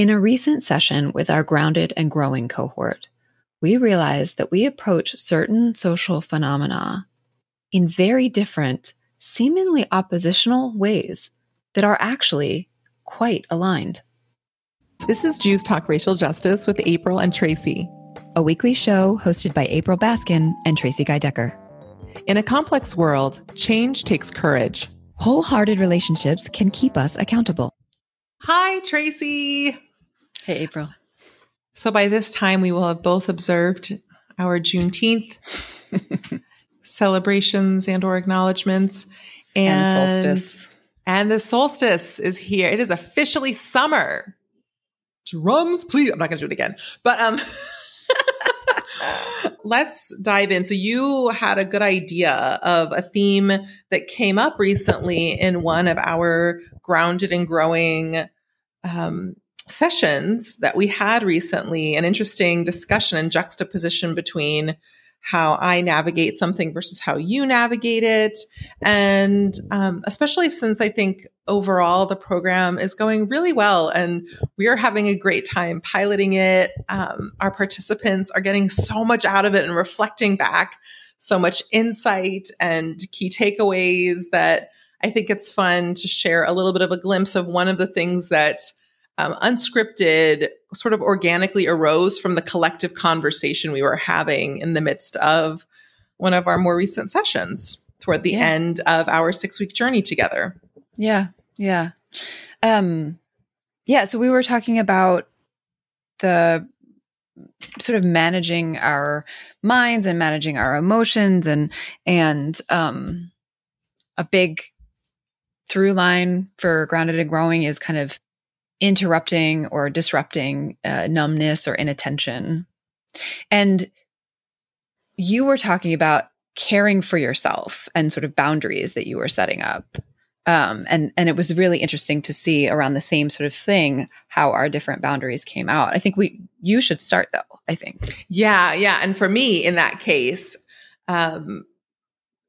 In a recent session with our grounded and growing cohort, we realized that we approach certain social phenomena in very different, seemingly oppositional ways that are actually quite aligned. This is Jews Talk Racial Justice with April and Tracy, a weekly show hosted by April Baskin and Tracy Guy Decker. In a complex world, change takes courage. Wholehearted relationships can keep us accountable. Hi, Tracy. Hey, April. So by this time, we will have both observed our Juneteenth celebrations and or acknowledgments and, and solstice. And the solstice is here. It is officially summer. Drums, please. I'm not going to do it again. But um let's dive in. So you had a good idea of a theme that came up recently in one of our grounded and growing um, sessions that we had recently, an interesting discussion and juxtaposition between how I navigate something versus how you navigate it. And um, especially since I think overall the program is going really well and we are having a great time piloting it. Um, our participants are getting so much out of it and reflecting back so much insight and key takeaways that I think it's fun to share a little bit of a glimpse of one of the things that um, unscripted, sort of organically arose from the collective conversation we were having in the midst of one of our more recent sessions toward the yeah. end of our six week journey together. Yeah. Yeah. Um, yeah. So we were talking about the sort of managing our minds and managing our emotions and, and, um, a big through line for grounded and growing is kind of interrupting or disrupting uh, numbness or inattention. And you were talking about caring for yourself and sort of boundaries that you were setting up. Um, and and it was really interesting to see around the same sort of thing how our different boundaries came out. I think we you should start though. I think. Yeah, yeah, and for me in that case, um,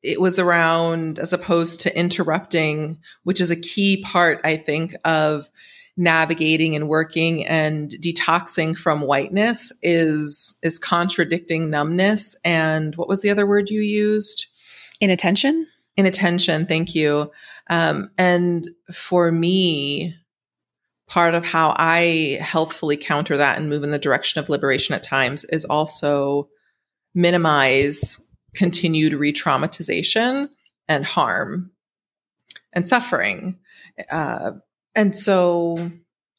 it was around as opposed to interrupting, which is a key part I think of navigating and working and detoxing from whiteness is is contradicting numbness. And what was the other word you used? Inattention. Inattention thank you. Um, and for me part of how i healthfully counter that and move in the direction of liberation at times is also minimize continued re-traumatization and harm and suffering. Uh, and so,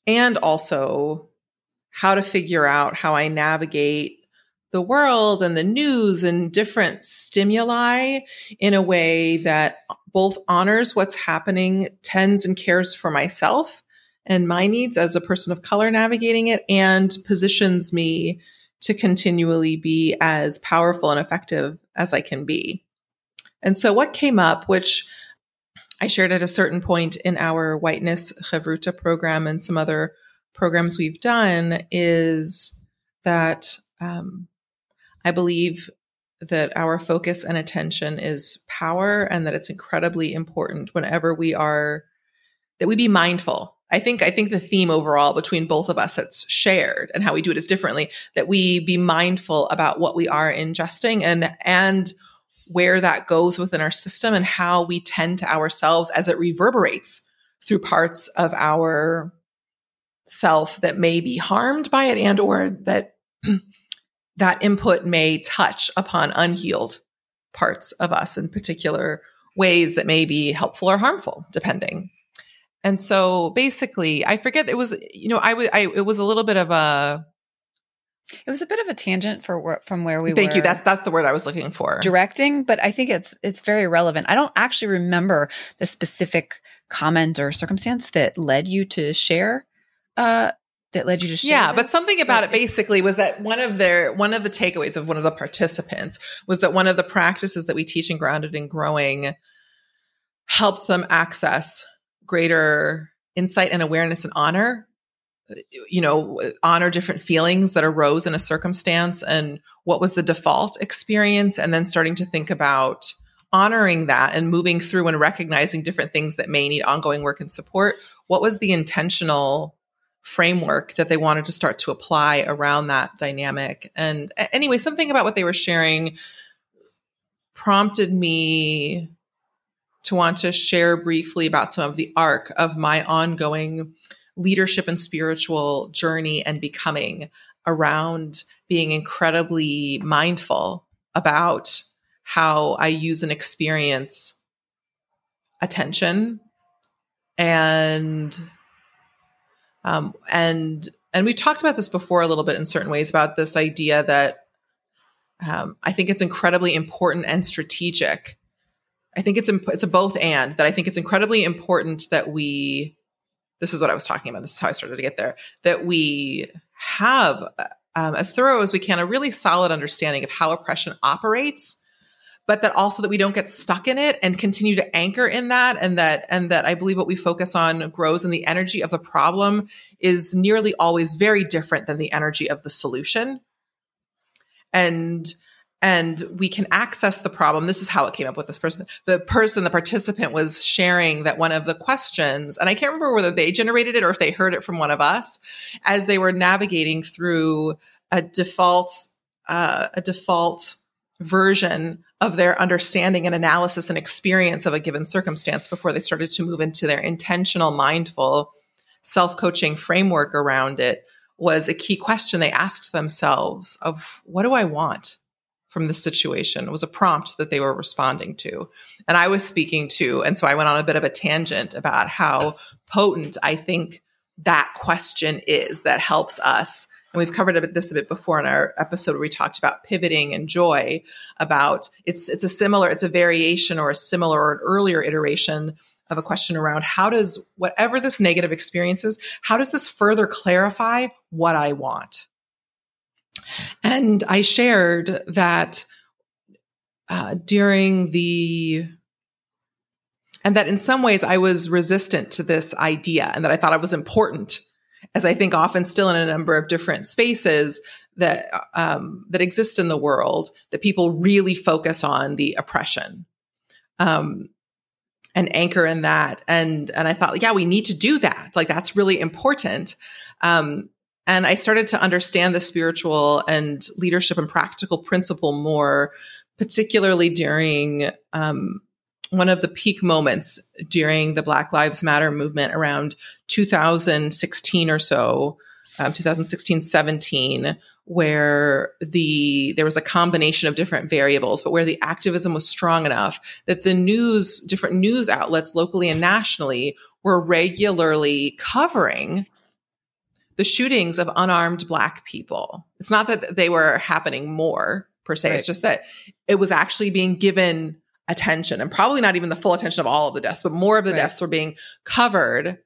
and also how to figure out how I navigate the world and the news and different stimuli in a way that both honors what's happening, tends and cares for myself and my needs as a person of color navigating it, and positions me to continually be as powerful and effective as I can be. And so, what came up, which I shared at a certain point in our whiteness Chavruta program and some other programs we've done is that um, I believe that our focus and attention is power and that it's incredibly important whenever we are that we be mindful. I think I think the theme overall between both of us that's shared and how we do it is differently that we be mindful about what we are ingesting and and where that goes within our system and how we tend to ourselves as it reverberates through parts of our self that may be harmed by it and or that that input may touch upon unhealed parts of us in particular ways that may be helpful or harmful depending. And so basically i forget it was you know i, I it was a little bit of a it was a bit of a tangent for from where we Thank you. That's that's the word I was looking for. Directing, but I think it's it's very relevant. I don't actually remember the specific comment or circumstance that led you to share uh that led you to share. Yeah, but something about it basically was that one of their one of the takeaways of one of the participants was that one of the practices that we teach in grounded and growing helped them access greater insight and awareness and honor you know, honor different feelings that arose in a circumstance and what was the default experience, and then starting to think about honoring that and moving through and recognizing different things that may need ongoing work and support. What was the intentional framework that they wanted to start to apply around that dynamic. And anyway, something about what they were sharing prompted me to want to share briefly about some of the arc of my ongoing leadership and spiritual journey and becoming around being incredibly mindful about how I use and experience attention and um, and and we've talked about this before a little bit in certain ways about this idea that um, I think it's incredibly important and strategic. I think it's imp- it's a both and that I think it's incredibly important that we. This is what I was talking about. This is how I started to get there. That we have um, as thorough as we can a really solid understanding of how oppression operates but that also that we don't get stuck in it and continue to anchor in that and that and that I believe what we focus on grows and the energy of the problem is nearly always very different than the energy of the solution. And and we can access the problem. This is how it came up with this person. The person, the participant was sharing that one of the questions, and I can't remember whether they generated it or if they heard it from one of us as they were navigating through a default, uh, a default version of their understanding and analysis and experience of a given circumstance before they started to move into their intentional, mindful self coaching framework around it was a key question they asked themselves of what do I want from the situation? It was a prompt that they were responding to. And I was speaking to, and so I went on a bit of a tangent about how potent I think that question is that helps us and we've covered this a bit before in our episode where we talked about pivoting and joy about it's it's a similar it's a variation or a similar or an earlier iteration of a question around how does whatever this negative experience is how does this further clarify what i want and i shared that uh, during the and that in some ways i was resistant to this idea and that i thought it was important as I think often still in a number of different spaces that um, that exist in the world, that people really focus on the oppression. Um, and anchor in that. And and I thought, yeah, we need to do that. Like that's really important. Um, and I started to understand the spiritual and leadership and practical principle more, particularly during um, one of the peak moments during the Black Lives Matter movement around 2016 or so, um, 2016, 17, where the there was a combination of different variables, but where the activism was strong enough that the news, different news outlets locally and nationally, were regularly covering the shootings of unarmed Black people. It's not that they were happening more per se; right. it's just that it was actually being given attention and probably not even the full attention of all of the deaths, but more of the right. deaths were being covered.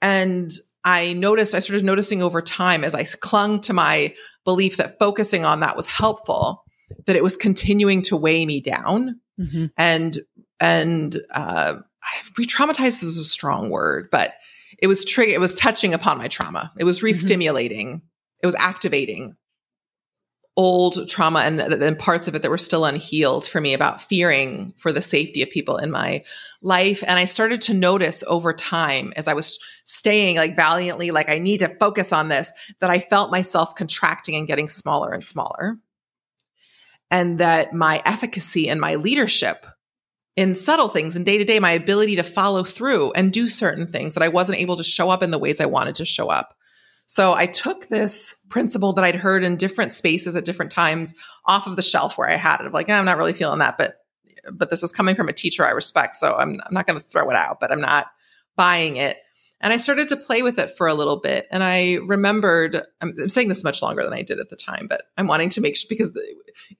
And I noticed, I started noticing over time as I clung to my belief that focusing on that was helpful, that it was continuing to weigh me down. Mm-hmm. And, and, uh, re-traumatized is a strong word, but it was trigger, it was touching upon my trauma. It was mm-hmm. re-stimulating. Mm-hmm. It was activating old trauma and, and parts of it that were still unhealed for me about fearing for the safety of people in my life. And I started to notice over time as I was staying like valiantly, like I need to focus on this, that I felt myself contracting and getting smaller and smaller. And that my efficacy and my leadership in subtle things and day to day, my ability to follow through and do certain things that I wasn't able to show up in the ways I wanted to show up so I took this principle that I'd heard in different spaces at different times off of the shelf where I had it. I'm like, I'm not really feeling that, but but this is coming from a teacher I respect, so I'm, I'm not going to throw it out, but I'm not buying it. And I started to play with it for a little bit. And I remembered, I'm, I'm saying this much longer than I did at the time, but I'm wanting to make sure because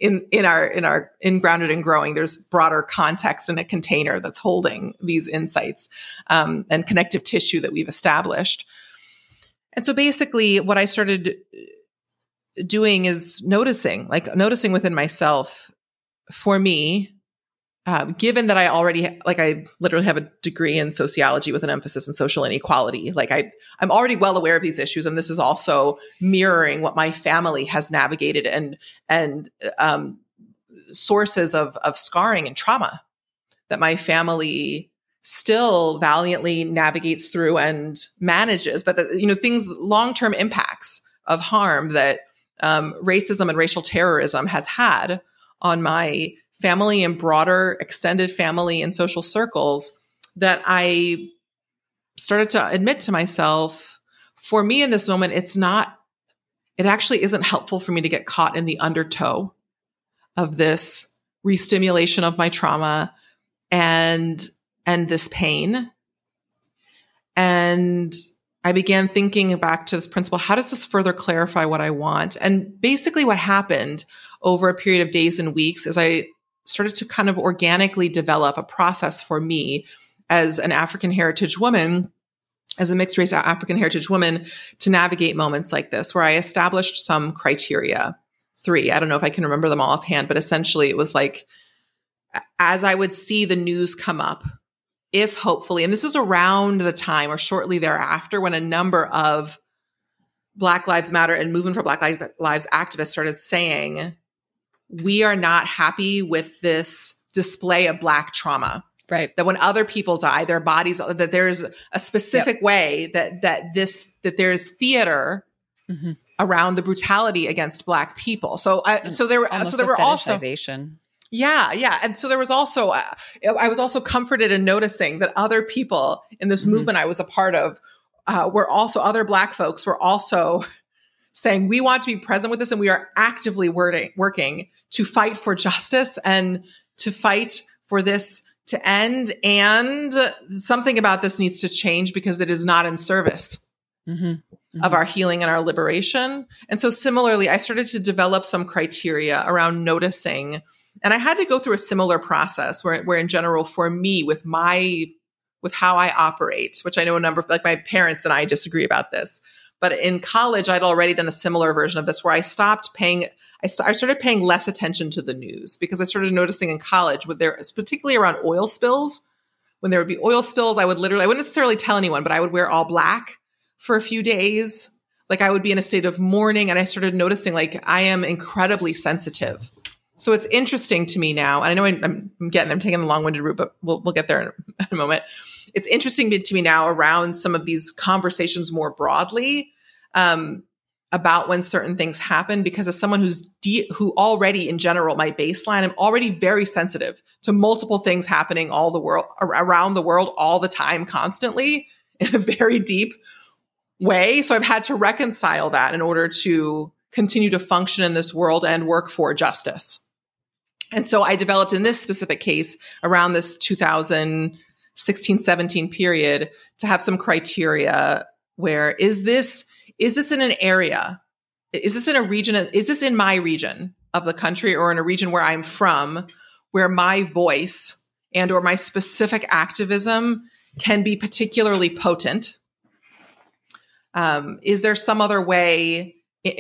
in, in our, in our, in grounded and growing, there's broader context in a container that's holding these insights um, and connective tissue that we've established. And so basically, what I started uh, doing is noticing, like noticing within myself for me, um, given that I already like I literally have a degree in sociology with an emphasis in social inequality. Like I, I'm already well aware of these issues, and this is also mirroring what my family has navigated and and um, sources of of scarring and trauma that my family still valiantly navigates through and manages. But the, you know, things long term impacts of harm that um, racism and racial terrorism has had on my family and broader extended family and social circles that I started to admit to myself for me in this moment, it's not, it actually isn't helpful for me to get caught in the undertow of this restimulation of my trauma and and this pain and I began thinking back to this principle. How does this further clarify what I want? And basically what happened over a period of days and weeks is I started to kind of organically develop a process for me as an African heritage woman, as a mixed race African heritage woman to navigate moments like this, where I established some criteria. Three. I don't know if I can remember them all offhand, but essentially it was like, as I would see the news come up if hopefully, and this was around the time or shortly thereafter when a number of Black Lives Matter and Movement for Black Lives activists started saying, we are not happy with this display of Black trauma. Right. That when other people die, their bodies, that there's a specific yep. way that, that this, that there's theater mm-hmm. around the brutality against Black people. So, I, so there, so there were also, yeah, yeah. And so there was also, uh, I was also comforted in noticing that other people in this mm-hmm. movement I was a part of uh, were also, other Black folks were also saying, we want to be present with this and we are actively wording, working to fight for justice and to fight for this to end. And something about this needs to change because it is not in service. Mm-hmm. Mm-hmm. of our healing and our liberation. And so similarly, I started to develop some criteria around noticing and I had to go through a similar process where, where in general, for me, with my, with how I operate, which I know a number of, like my parents and I disagree about this. But in college, I'd already done a similar version of this where I stopped paying, I, st- I started paying less attention to the news because I started noticing in college with there, particularly around oil spills, when there would be oil spills, I would literally, I wouldn't necessarily tell anyone, but I would wear all black for a few days. Like I would be in a state of mourning and I started noticing like I am incredibly sensitive so it's interesting to me now, and I know I'm, I'm getting, I'm taking the long-winded route, but we'll we'll get there in a moment. It's interesting to me now around some of these conversations more broadly um, about when certain things happen, because as someone who's de- who already in general my baseline, I'm already very sensitive to multiple things happening all the world around the world all the time, constantly in a very deep way. So I've had to reconcile that in order to continue to function in this world and work for justice. And so I developed in this specific case around this 2016, 17 period to have some criteria where is this, is this in an area? Is this in a region? Is this in my region of the country or in a region where I'm from where my voice and or my specific activism can be particularly potent? Um, is there some other way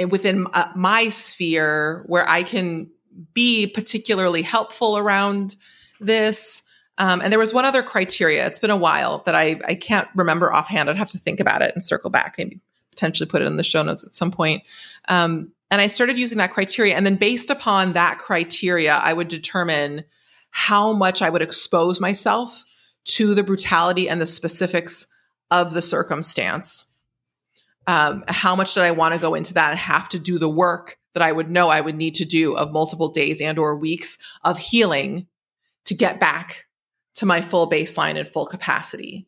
within uh, my sphere where I can be particularly helpful around this. Um, and there was one other criteria. It's been a while that I, I can't remember offhand. I'd have to think about it and circle back, maybe potentially put it in the show notes at some point. Um, and I started using that criteria. And then based upon that criteria, I would determine how much I would expose myself to the brutality and the specifics of the circumstance. Um, how much did I want to go into that and have to do the work that I would know I would need to do of multiple days and or weeks of healing to get back to my full baseline and full capacity.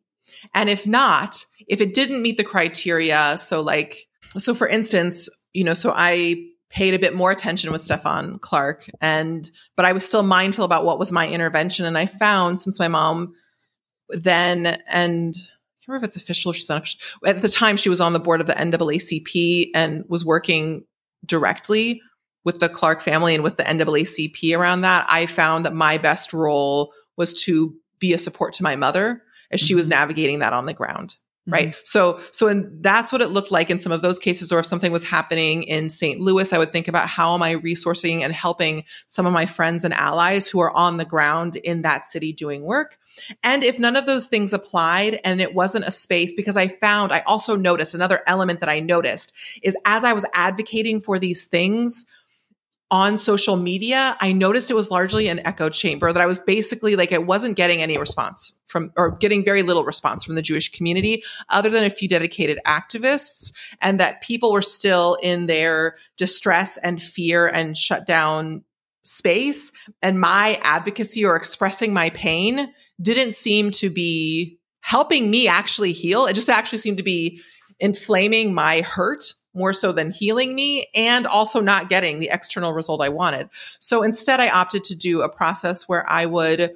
And if not, if it didn't meet the criteria, so like, so for instance, you know, so I paid a bit more attention with Stephon Clark and, but I was still mindful about what was my intervention. And I found since my mom then, and I remember if it's official or she's not official. At the time, she was on the board of the NAACP and was working directly with the Clark family and with the NAACP around that, I found that my best role was to be a support to my mother as she was mm-hmm. navigating that on the ground. Right. Mm-hmm. So, so and that's what it looked like in some of those cases. Or if something was happening in St. Louis, I would think about how am I resourcing and helping some of my friends and allies who are on the ground in that city doing work. And if none of those things applied and it wasn't a space, because I found, I also noticed another element that I noticed is as I was advocating for these things, on social media, I noticed it was largely an echo chamber that I was basically like, it wasn't getting any response from, or getting very little response from the Jewish community, other than a few dedicated activists, and that people were still in their distress and fear and shut down space. And my advocacy or expressing my pain didn't seem to be helping me actually heal. It just actually seemed to be inflaming my hurt more so than healing me and also not getting the external result I wanted. So instead, I opted to do a process where I would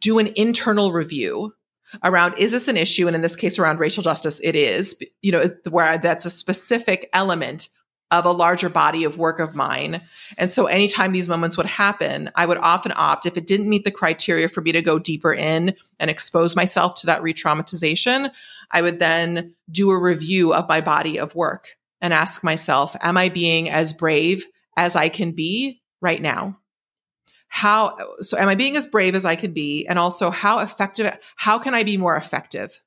do an internal review around is this an issue? And in this case around racial justice it is you know where that's a specific element of a larger body of work of mine. And so anytime these moments would happen i would often opt if it didn't meet the criteria for me to go deeper in and expose myself to that re-traumatization i would then do a review of my body of work and ask myself, am I being as brave as I can be right now? How, so am I being as brave as I could be? And also how effective, how can I be more effective?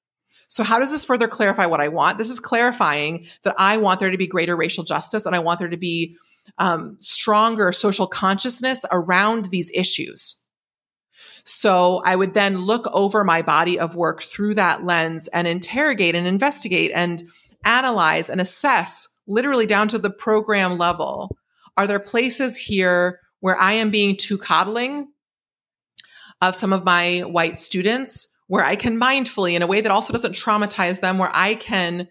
So how does this further clarify what I want? This is clarifying that I want there to be greater racial justice and I want there to be um, stronger social consciousness around these issues. So I would then look over my body of work through that lens and interrogate and investigate and analyze and assess literally down to the program level. Are there places here where I am being too coddling of some of my white students where I can mindfully, in a way that also doesn't traumatize them, where I can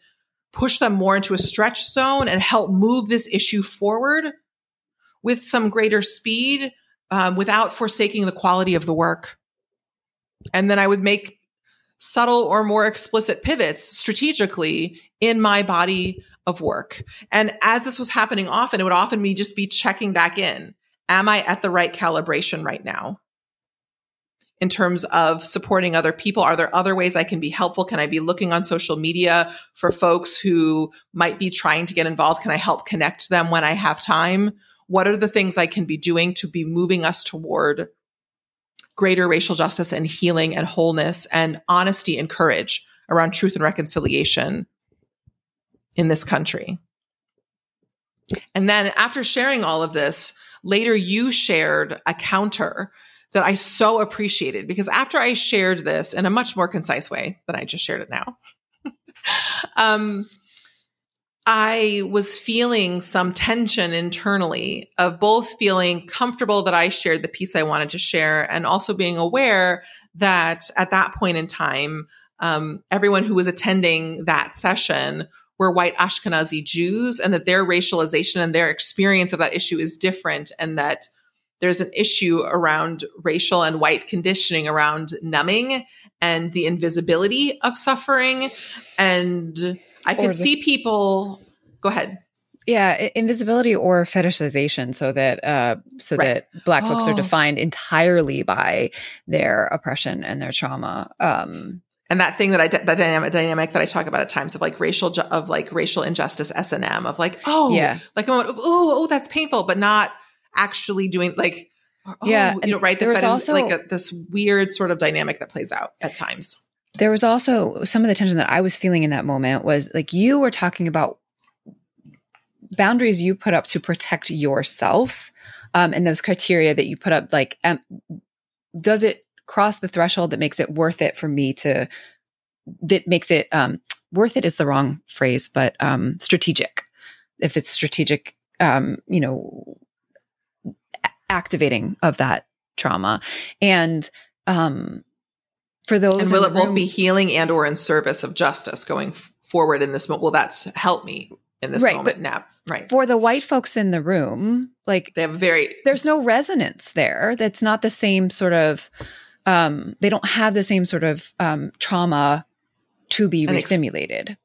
push them more into a stretch zone and help move this issue forward with some greater speed um, without forsaking the quality of the work. And then I would make subtle or more explicit pivots strategically in my body of work. And as this was happening often, it would often me just be checking back in. Am I at the right calibration right now? In terms of supporting other people, are there other ways I can be helpful? Can I be looking on social media for folks who might be trying to get involved? Can I help connect them when I have time? What are the things I can be doing to be moving us toward greater racial justice and healing and wholeness and honesty and courage around truth and reconciliation in this country. And then after sharing all of this, later you shared a counter that I so appreciated because after I shared this in a much more concise way than I just shared it now, um, I was feeling some tension internally of both feeling comfortable that I shared the piece I wanted to share and also being aware that at that point in time, um, everyone who was attending that session were white Ashkenazi Jews and that their racialization and their experience of that issue is different and that there's an issue around racial and white conditioning around numbing and the invisibility of suffering. And I could the- see people go ahead. Yeah, invisibility or fetishization, so that uh, so right. that Black oh. folks are oh. defined entirely by their oppression and their trauma. Um, and that thing that I that dynamic dynamic that I talk about at times of like racial ju- of like racial injustice S and M of like oh yeah like oh oh that's painful but not actually doing like oh, yeah you know right the there also like a, this weird sort of dynamic that plays out at times. There was also some of the tension that I was feeling in that moment was like you were talking about boundaries you put up to protect yourself um, and those criteria that you put up like um, does it cross the threshold that makes it worth it for me to that makes it um, worth it is the wrong phrase, but um, strategic. If it's strategic, um, you know, activating of that trauma, and um, for those, and will it room, both be healing and or in service of justice going forward in this moment? Will that's help me in this right, moment now? Right. For the white folks in the room, like they have very there's no resonance there. That's not the same sort of um, they don't have the same sort of um, trauma to be restimulated. Ex-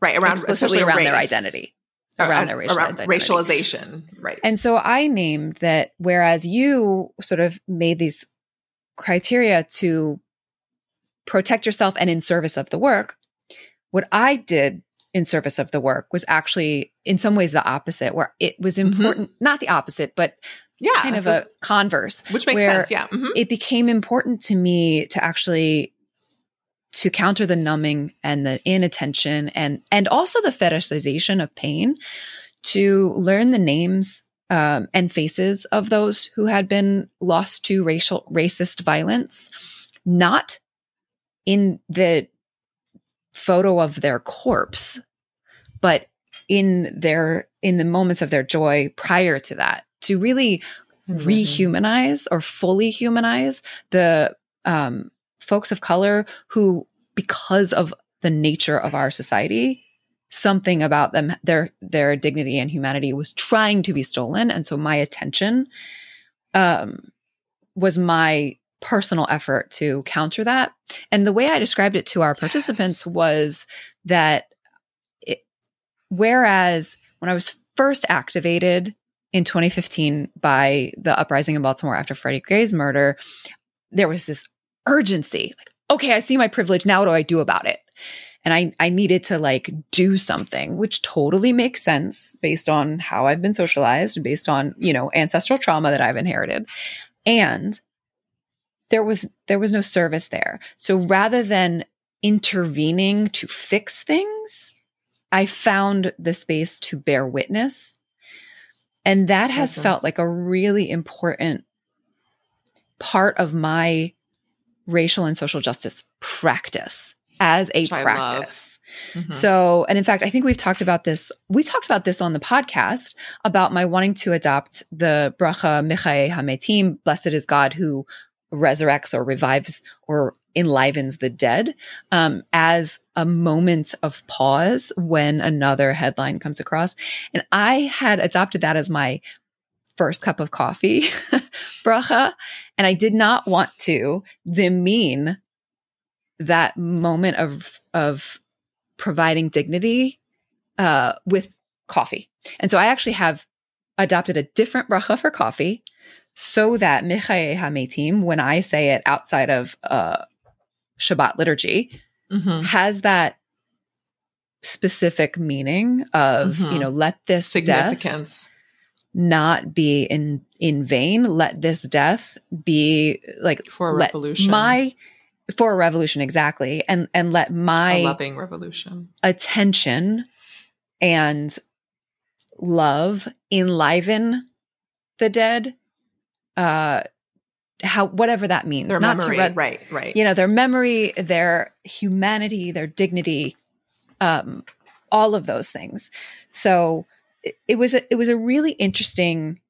right around explicitly around race. their identity around their racialized around racialization right and so i named that whereas you sort of made these criteria to protect yourself and in service of the work what i did in service of the work was actually in some ways the opposite where it was mm-hmm. important mm-hmm. not the opposite but yeah, kind of a converse, which makes sense. Yeah, mm-hmm. it became important to me to actually to counter the numbing and the inattention and and also the fetishization of pain to learn the names um, and faces of those who had been lost to racial racist violence, not in the photo of their corpse, but in their in the moments of their joy prior to that, to really mm-hmm. rehumanize or fully humanize the um, folks of color who, because of the nature of our society, something about them their their dignity and humanity was trying to be stolen and so my attention um was my personal effort to counter that and the way i described it to our participants yes. was that it, whereas when i was first activated in 2015 by the uprising in baltimore after freddie gray's murder there was this urgency like okay i see my privilege now what do i do about it and I, I needed to like do something, which totally makes sense based on how I've been socialized and based on, you know, ancestral trauma that I've inherited. And there was there was no service there. So rather than intervening to fix things, I found the space to bear witness. And that has Presence. felt like a really important part of my racial and social justice practice as a Which practice. Mm-hmm. So, and in fact, I think we've talked about this. We talked about this on the podcast about my wanting to adopt the bracha Mechayei Hametim, blessed is God who resurrects or revives or enlivens the dead, um, as a moment of pause when another headline comes across. And I had adopted that as my first cup of coffee bracha. And I did not want to demean that moment of of providing dignity uh, with coffee. And so I actually have adopted a different bracha for coffee so that Mechayei Hametim, when I say it outside of uh, Shabbat liturgy, mm-hmm. has that specific meaning of, mm-hmm. you know, let this significance not be in in vain. Let this death be like for a revolution. My for a revolution exactly and and let my a loving revolution attention and love enliven the dead uh how whatever that means their not memory, to re- right right. you know their memory their humanity their dignity um all of those things. So it, it was a, it was a really interesting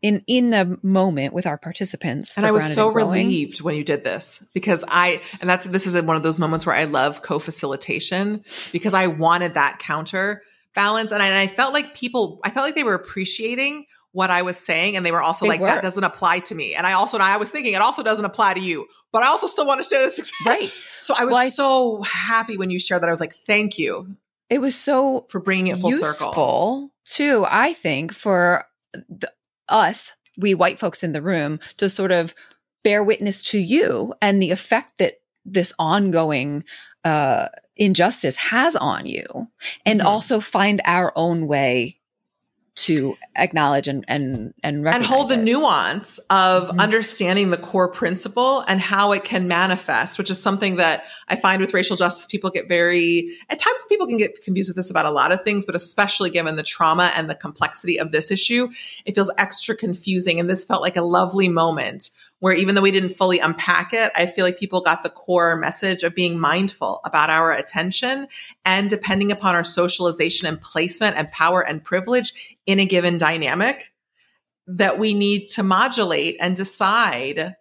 in in the moment with our participants. And I was so relieved when you did this because I and that's this is one of those moments where I love co-facilitation because I wanted that counter balance. And I, and I felt like people I felt like they were appreciating what I was saying and they were also they like were. that doesn't apply to me. And I also I was thinking it also doesn't apply to you, but I also still want to share this. Right. so I was well, I, so happy when you shared that. I was like, "Thank you." It was so for bringing it full circle. Too, I think for the, us, we white folks in the room, to sort of bear witness to you and the effect that this ongoing uh, injustice has on you, and mm-hmm. also find our own way to acknowledge and and and, and hold it. the nuance of mm-hmm. understanding the core principle and how it can manifest, which is something that I find with racial justice, people get very at times people can get confused with this about a lot of things, but especially given the trauma and the complexity of this issue, it feels extra confusing. And this felt like a lovely moment where even though we didn't fully unpack it, I feel like people got the core message of being mindful about our attention and depending upon our socialization and placement and power and privilege in a given dynamic that we need to modulate and decide.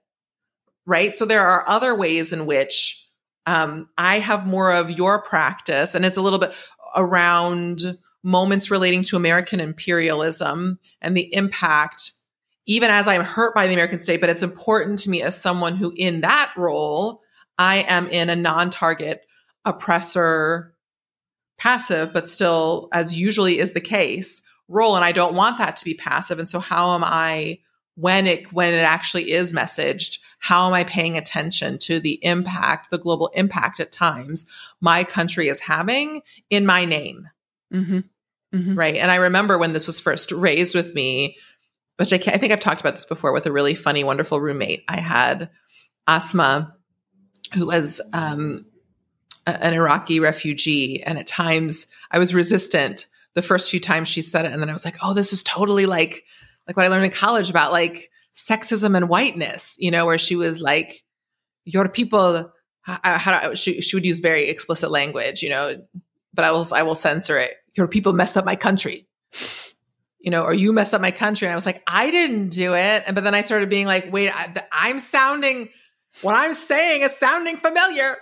Right. So there are other ways in which um, I have more of your practice, and it's a little bit around moments relating to American imperialism and the impact even as I'm hurt by the American state, but it's important to me as someone who, in that role, I am in a non target oppressor, passive, but still, as usually is the case, role. And I don't want that to be passive. And so, how am I, when it, when it actually is messaged, how am I paying attention to the impact, the global impact at times my country is having in my name? Mm-hmm. Mm-hmm. Right. And I remember when this was first raised with me, which I, I think I've talked about this before with a really funny, wonderful roommate. I had Asma, who was um, a, an Iraqi refugee, and at times I was resistant the first few times she said it, and then I was like, "Oh, this is totally like." like what I learned in college about like sexism and whiteness, you know, where she was like, your people, how, how she, she would use very explicit language, you know, but I will, I will censor it. Your people messed up my country, you know, or you messed up my country. And I was like, I didn't do it. And, but then I started being like, wait, I, I'm sounding, what I'm saying is sounding familiar.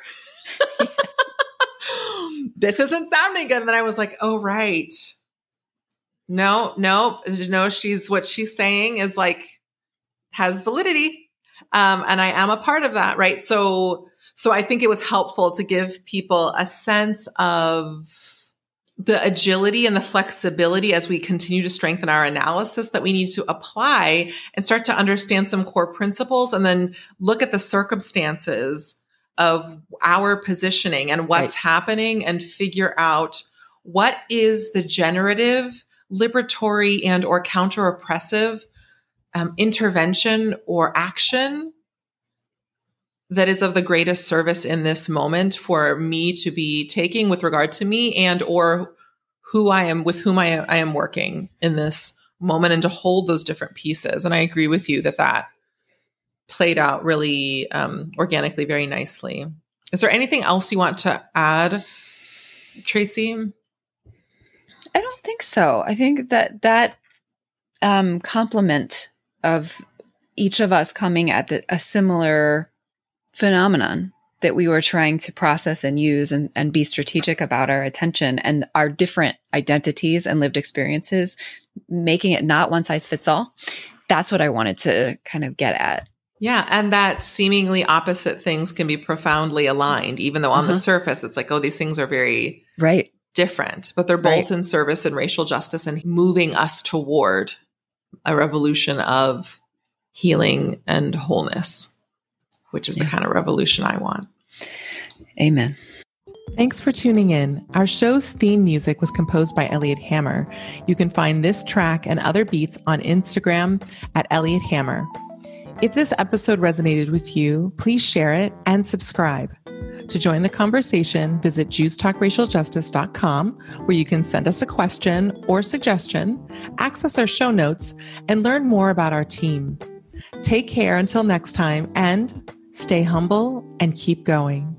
this isn't sounding good. And then I was like, oh, right. No, no, no, she's what she's saying is like has validity. Um, and I am a part of that, right? So, so I think it was helpful to give people a sense of the agility and the flexibility as we continue to strengthen our analysis that we need to apply and start to understand some core principles and then look at the circumstances of our positioning and what's right. happening and figure out what is the generative liberatory and or counter oppressive um, intervention or action that is of the greatest service in this moment for me to be taking with regard to me and or who I am with whom I, I am working in this moment and to hold those different pieces. And I agree with you that that played out really um, organically, very nicely. Is there anything else you want to add, Tracy? I don't think so. I think that that um, complement of each of us coming at the, a similar phenomenon that we were trying to process and use and, and be strategic about our attention and our different identities and lived experiences, making it not one size fits all. That's what I wanted to kind of get at. Yeah. And that seemingly opposite things can be profoundly aligned, even though on uh-huh. the surface it's like, oh, these things are very right different, but they're both right. in service and racial justice and moving us toward a revolution of healing and wholeness which is yeah. the kind of revolution I want. Amen. Thanks for tuning in. Our show's theme music was composed by Elliot Hammer. You can find this track and other beats on Instagram at Elliot Hammer. If this episode resonated with you, please share it and subscribe. To join the conversation, visit jewstalkracialjustice.com, where you can send us a question or suggestion, access our show notes, and learn more about our team. Take care until next time, and Stay humble and keep going.